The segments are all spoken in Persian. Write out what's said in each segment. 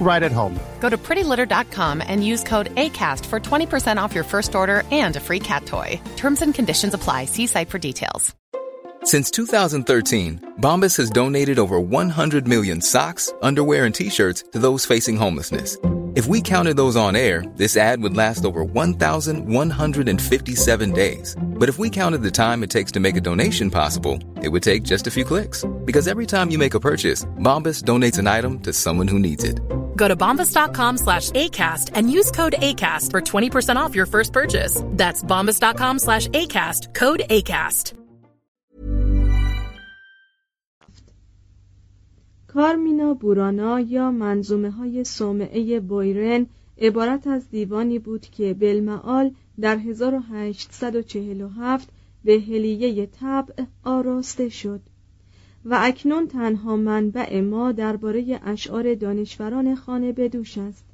right at home. Go to prettylitter.com and use code ACAST for 20% off your first order and a free cat toy. Terms and conditions apply. See site for details. Since 2013, Bombas has donated over 100 million socks, underwear, and t-shirts to those facing homelessness. If we counted those on air, this ad would last over 1,157 days. But if we counted the time it takes to make a donation possible, it would take just a few clicks. Because every time you make a purchase, Bombas donates an item to someone who needs it. Go to bombas.com slash ACAST and use code ACAST for 20% off your first purchase. That's bombas.com slash ACAST, code ACAST. کارمینا بورانا یا منظومه های صومعه بویرن عبارت از دیوانی بود که بالمعال در 1847 به هلیه طبع آراسته شد و اکنون تنها منبع ما درباره اشعار دانشوران خانه بدوش است.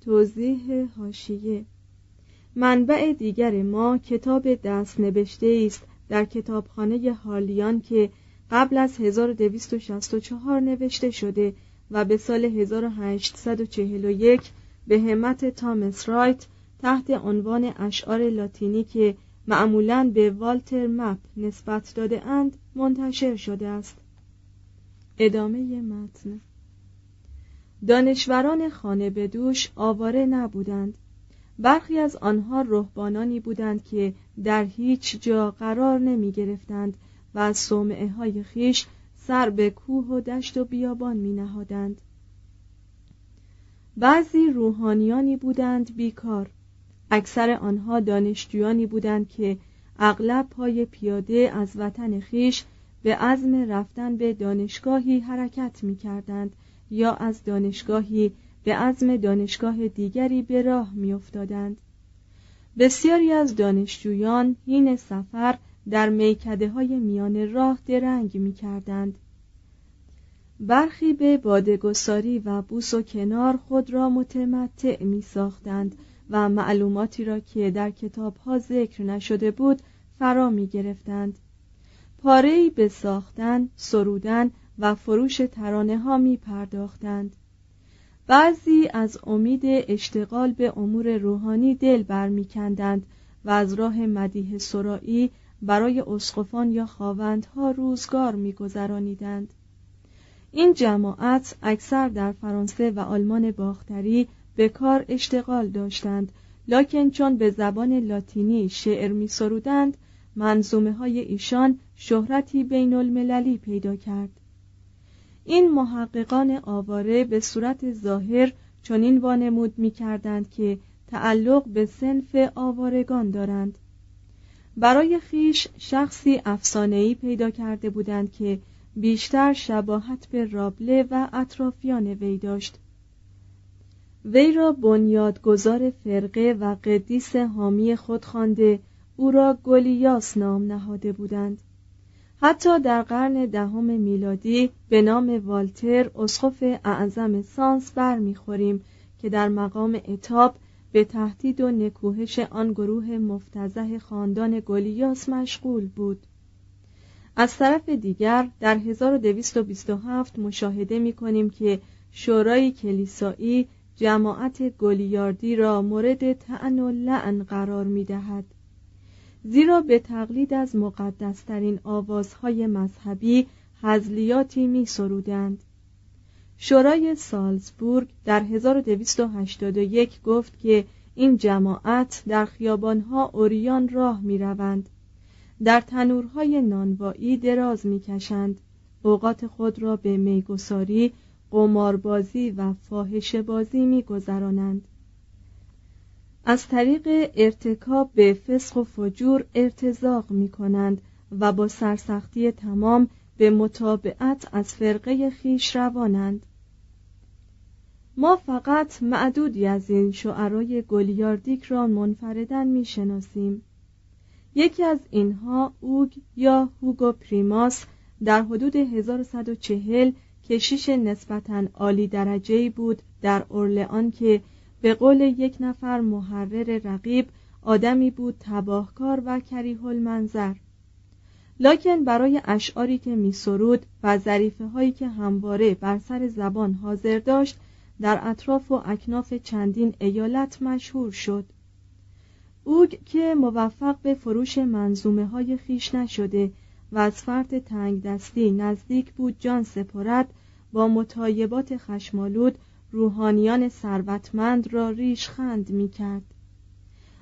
توضیح هاشیه منبع دیگر ما کتاب دست نوشته است در کتابخانه هارلیان که قبل از 1264 نوشته شده و به سال 1841 به همت تامس رایت تحت عنوان اشعار لاتینی که معمولا به والتر مپ نسبت داده اند منتشر شده است. ادامه متن. دانشوران خانه بدوش آواره نبودند. برخی از آنها رهبانانی بودند که در هیچ جا قرار نمی گرفتند و از صومعه های خیش سر به کوه و دشت و بیابان می نهادند. بعضی روحانیانی بودند بیکار. اکثر آنها دانشجویانی بودند که اغلب پای پیاده از وطن خیش به عزم رفتن به دانشگاهی حرکت می کردند یا از دانشگاهی به عزم دانشگاه دیگری به راه می افتادند. بسیاری از دانشجویان این سفر در میکده های میان راه درنگ می کردند. برخی به بادگساری و بوس و کنار خود را متمتع می ساختند و معلوماتی را که در کتاب ها ذکر نشده بود فرا می گرفتند. پاره به ساختن، سرودن و فروش ترانه ها می پرداختند. بعضی از امید اشتغال به امور روحانی دل برمیکندند و از راه مدیح سرایی برای اسقفان یا خاوندها روزگار میگذرانیدند این جماعت اکثر در فرانسه و آلمان باختری به کار اشتغال داشتند. لکن چون به زبان لاتینی شعر می سرودند منظومه های ایشان شهرتی بین المللی پیدا کرد. این محققان آواره به صورت ظاهر چنین وانمود می کردند که تعلق به سنف آوارگان دارند. برای خیش شخصی افسانه‌ای پیدا کرده بودند که بیشتر شباهت به رابله و اطرافیان وی داشت. وی را بنیادگذار فرقه و قدیس حامی خود خوانده او را گلیاس نام نهاده بودند. حتی در قرن دهم میلادی به نام والتر اسقف اعظم سانس برمیخوریم که در مقام اتاب به تهدید و نکوهش آن گروه مفتزه خاندان گلیاس مشغول بود. از طرف دیگر در 1227 مشاهده می کنیم که شورای کلیسایی جماعت گلیاردی را مورد تعن و لعن قرار می دهد. زیرا به تقلید از مقدسترین آوازهای مذهبی حزلیاتی می سرودند. شورای سالزبورگ در 1281 گفت که این جماعت در خیابانها اوریان راه می روند. در تنورهای نانوایی دراز می کشند. اوقات خود را به میگساری، قماربازی و فاحش بازی می گذرانند. از طریق ارتکاب به فسق و فجور ارتزاق می کنند و با سرسختی تمام به مطابعت از فرقه خیش روانند ما فقط معدودی از این شعرای گلیاردیک را منفردن می شناسیم. یکی از اینها اوگ یا هوگو پریماس در حدود 1140 کشیش نسبتا عالی درجه بود در اورلئان که به قول یک نفر محرر رقیب آدمی بود تباهکار و کریه المنظر. لکن برای اشعاری که می سرود و ظریفه هایی که همواره بر سر زبان حاضر داشت در اطراف و اکناف چندین ایالت مشهور شد. اوگ که موفق به فروش منظومه های خیش نشده و از فرد تنگ دستی نزدیک بود جان سپرد با مطایبات خشمالود روحانیان ثروتمند را ریشخند می کرد.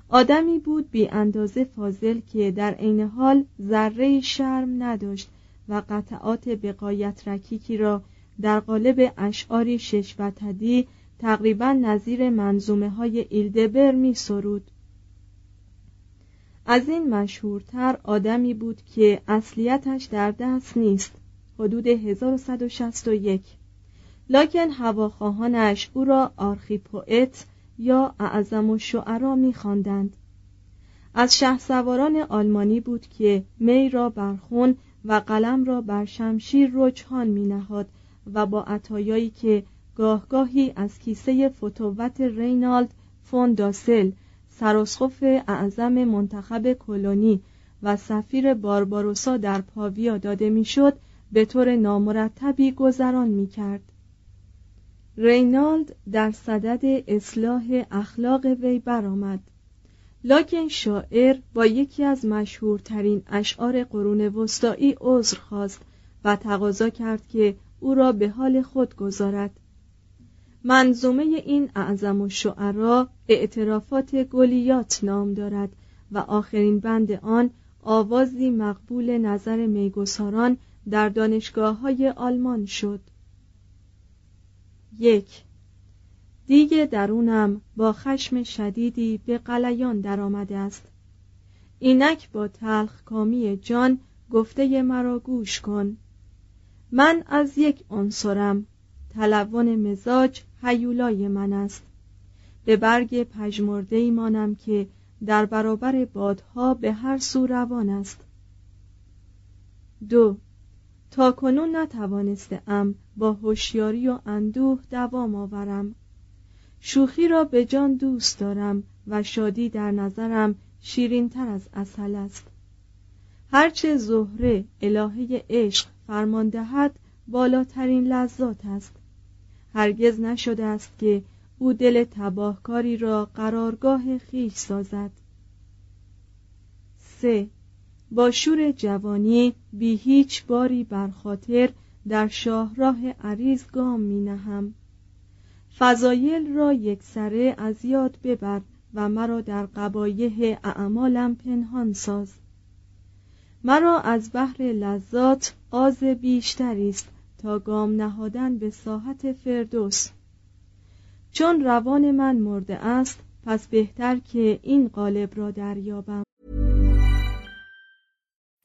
آدمی بود بی اندازه فاضل که در عین حال ذره شرم نداشت و قطعات بقایت رکیکی را در قالب اشعاری شش تدی تقریبا نظیر منظومه های ایلدبر می سرود. از این مشهورتر آدمی بود که اصلیتش در دست نیست حدود 1161 لکن هواخواهانش او را آرخیپوئت یا اعظم و شعرا میخواندند. از شه سواران آلمانی بود که می را بر خون و قلم را بر شمشیر رجحان می نهاد و با عطایایی که گاهگاهی از کیسه فتووت رینالد فون داسل سراسخف اعظم منتخب کلونی و سفیر بارباروسا در پاویا داده می‌شد به طور نامرتبی گذران می کرد. رینالد در صدد اصلاح اخلاق وی برآمد لکن شاعر با یکی از مشهورترین اشعار قرون وسطایی عذر خواست و تقاضا کرد که او را به حال خود گذارد منظومه این اعظم شعرا اعترافات گلیات نام دارد و آخرین بند آن آوازی مقبول نظر میگساران در دانشگاه های آلمان شد. یک. دیگه درونم با خشم شدیدی به قلیان درآمده است. اینک با تلخ کامی جان گفته مرا گوش کن. من از یک عنصرم. تلون مزاج هیولای من است. به برگ پژمرده مانم که در برابر بادها به هر سو روان است. دو. تا کنون نتوانسته ام با هوشیاری و اندوه دوام آورم. شوخی را به جان دوست دارم و شادی در نظرم شیرین تر از اصل است. هرچه زهره الهه عشق فرمان دهد بالاترین لذات است. هرگز نشده است که او دل تباهکاری را قرارگاه خیش سازد. سه با شور جوانی بی هیچ باری بر خاطر در شاهراه عریض گام می نهم. فضایل را یک سره از یاد ببر و مرا در قبایه اعمالم پنهان ساز. مرا از بحر لذات آز بیشتری است تا گام نهادن به ساحت فردوس. چون روان من مرده است پس بهتر که این قالب را دریابم.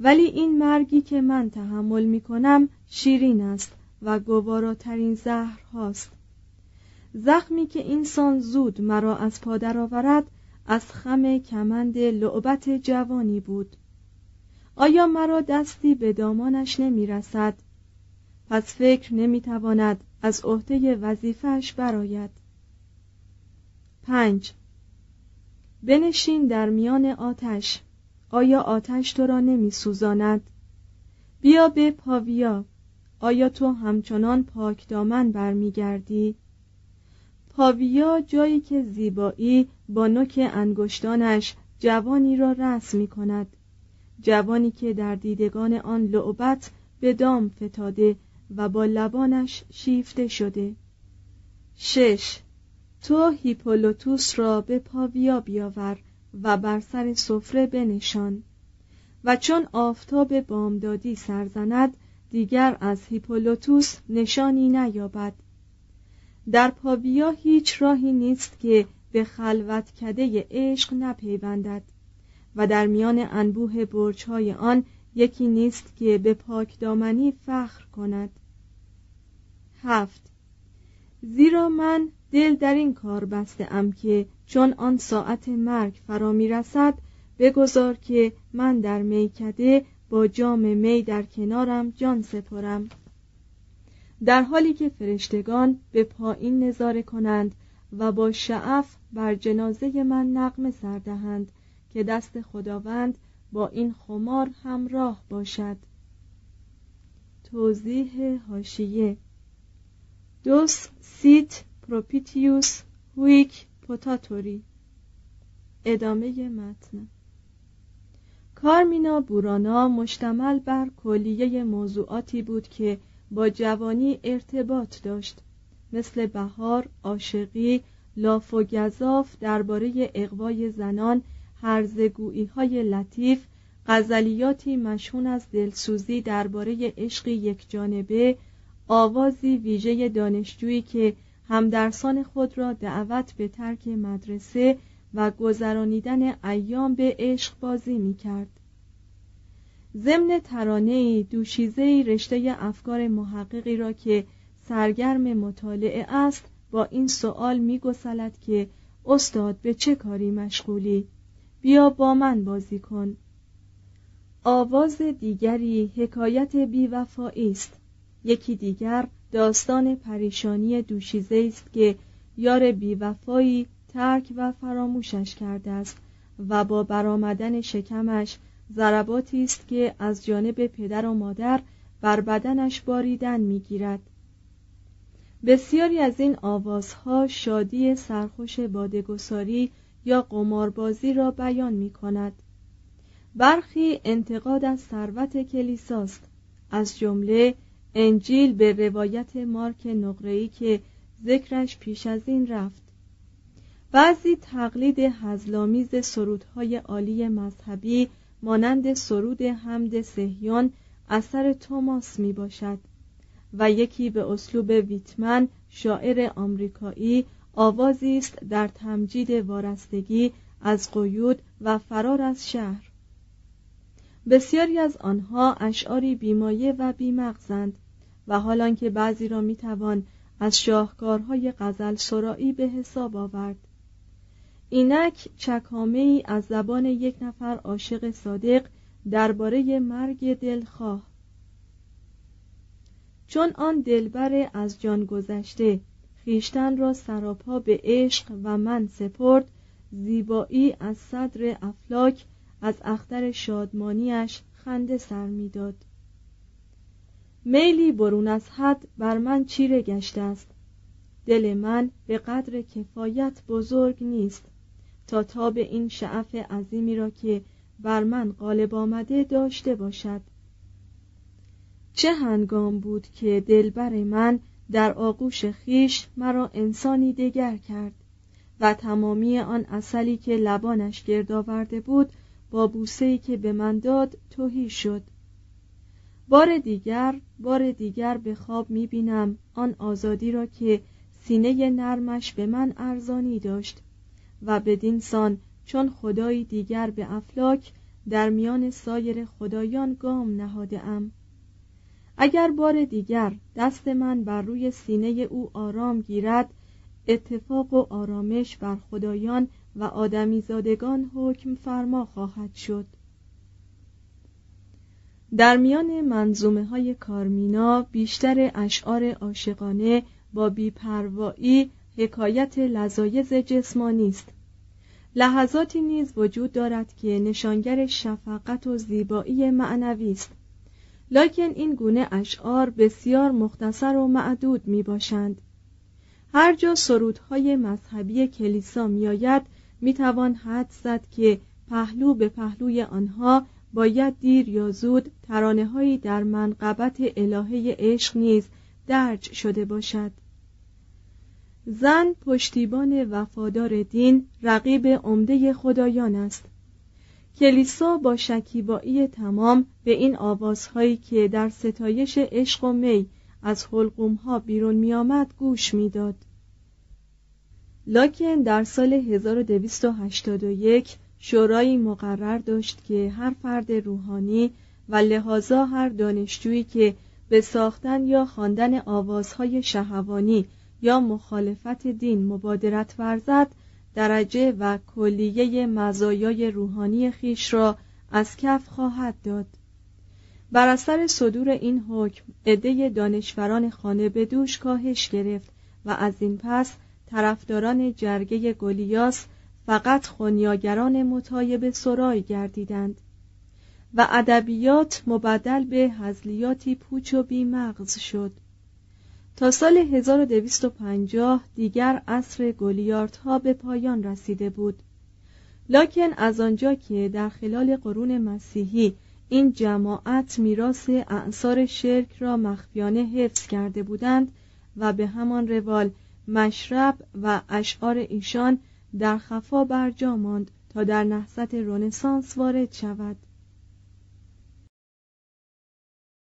ولی این مرگی که من تحمل می کنم شیرین است و گواراترین زهر هاست. زخمی که اینسان زود مرا از پا درآورد از خم کمند لعبت جوانی بود. آیا مرا دستی به دامانش نمی رسد؟ پس فکر نمی تواند از عهده وظیفش براید پنج. بنشین در میان آتش. آیا آتش تو را نمی سوزاند؟ بیا به پاویا آیا تو همچنان پاک دامن برمیگردی؟ پاویا جایی که زیبایی با نوک انگشتانش جوانی را رسم می کند جوانی که در دیدگان آن لعبت به دام فتاده و با لبانش شیفته شده شش تو هیپولوتوس را به پاویا بیاور و بر سر سفره بنشان. و چون آفتاب بامدادی سرزند دیگر از هیپولوتوس نشانی نیابد. در پاویا هیچ راهی نیست که به خلوت کده عشق نپیوندد و در میان انبوه برجهای آن یکی نیست که به پاک دامنی فخر کند. هفت. زیرا من دل در این کار بسته ام که چون آن ساعت مرگ فرا می رسد بگذار که من در میکده با جام می در کنارم جان سپرم. در حالی که فرشتگان به پایین نظاره کنند و با شعف بر جنازه من نغمه سر دهند که دست خداوند با این خمار همراه باشد. توضیح حاشیه Deus sit propitius huic potatori. ادامه متن. کارمینا بورانا مشتمل بر کلیه موضوعاتی بود که با جوانی ارتباط داشت. مثل بهار، عاشقی، لاف و گذاف درباره اقوای زنان هرزگویی های لطیف غزلیاتی مشهون از دلسوزی درباره عشقی یک جانبه آوازی ویژه دانشجویی که همدرسان خود را دعوت به ترک مدرسه و گذرانیدن ایام به عشق بازی می کرد ضمن ترانه دوشیزه رشته افکار محققی را که سرگرم مطالعه است با این سوال می که استاد به چه کاری مشغولی؟ بیا با من بازی کن. آواز دیگری حکایت بیوفایی است. یکی دیگر داستان پریشانی دوشیزه است که یار بیوفایی ترک و فراموشش کرده است و با برآمدن شکمش ضرباتی است که از جانب پدر و مادر بر بدنش باریدن می‌گیرد. بسیاری از این آوازها شادی سرخوش بادگساری یا قماربازی را بیان می کند برخی انتقاد از ثروت کلیساست. از جمله انجیل به روایت مارک نقره‌ای که ذکرش پیش از این رفت. بعضی تقلید هزلامیز سرودهای عالی مذهبی مانند سرود حمد سهیان اثر توماس می باشد و یکی به اسلوب ویتمن شاعر آمریکایی آوازی است در تمجید وارستگی از قیود و فرار از شهر. بسیاری از آنها اشعاری بیمایه و بیمغزند. و حالان که بعضی را می‌توان از شاهکارهای غزل سرایی به حساب آورد. اینک چکامه ای از زبان یک نفر عاشق صادق درباره مرگ دلخواه. چون آن دلبر از جان گذشته خیشتن را سراپا به عشق و من سپرد زیبایی از صدر افلاک از اختر شادمانیش خنده سر می‌داد. میلی برون از حد بر من چیره گشته است. دل من به قدر کفایت بزرگ نیست. تا تاب این شعف عظیمی را که بر من غالب آمده داشته باشد. چه هنگام بود که دلبر من در آغوش خیش مرا انسانی دگر کرد و تمامی آن اصلی که لبانش گرد آورده بود با بوسه‌ای که به من داد توهی شد. بار دیگر بار دیگر به خواب می‌بینم آن آزادی را که سینه نرمش به من ارزانی داشت و بدین سان چون خدایی دیگر به افلاک در میان سایر خدایان گام نهاده ام. اگر بار دیگر دست من بر روی سینه او آرام گیرد اتفاق و آرامش بر خدایان و آدمی زادگان حکم فرما خواهد شد. در میان منظومه های کارمینا بیشتر اشعار عاشقانه با بیپروایی حکایت لذایز جسمانی است. لحظاتی نیز وجود دارد که نشانگر شفقت و زیبایی معنوی است. لکن این گونه اشعار بسیار مختصر و معدود می باشند هر جا سرودهای مذهبی کلیسا میآید می‌توان حد زد که پهلو به پهلوی آنها باید دیر یا زود ترانه هایی در منقبت الهه عشق نیز درج شده باشد. زن پشتیبان وفادار دین رقیب عمده خدایان است. کلیسا با شکیبایی تمام به این آوازهایی که در ستایش عشق و می از حلقومها بیرون میآمد گوش می‌داد. لاکن در سال 1281 شورایی مقرر داشت که هر فرد روحانی و لحاظا هر دانشجویی که به ساختن یا خواندن آوازهای شهوانی یا مخالفت دین مبادرت ورزد درجه و کلیه مزایای روحانی خیش را از کف خواهد داد. بر اثر صدور این حکم عده دانشوران خانه به دوش کاهش گرفت و از این پس طرفداران جرگه گلیاس فقط خونیاگران متایب سرای گردیدند و ادبیات مبدل به هزلیاتی پوچ و بیمغز شد. تا سال 1250 دیگر عصر ها به پایان رسیده بود. لکن از آنجا که در خلال قرون مسیحی این جماعت میراث اعثار شرک را مخفیانه حفظ کرده بودند و به همان روال مشرب و اشعار ایشان در خفا برجا ماند تا در نهضت رنسانس وارد شود.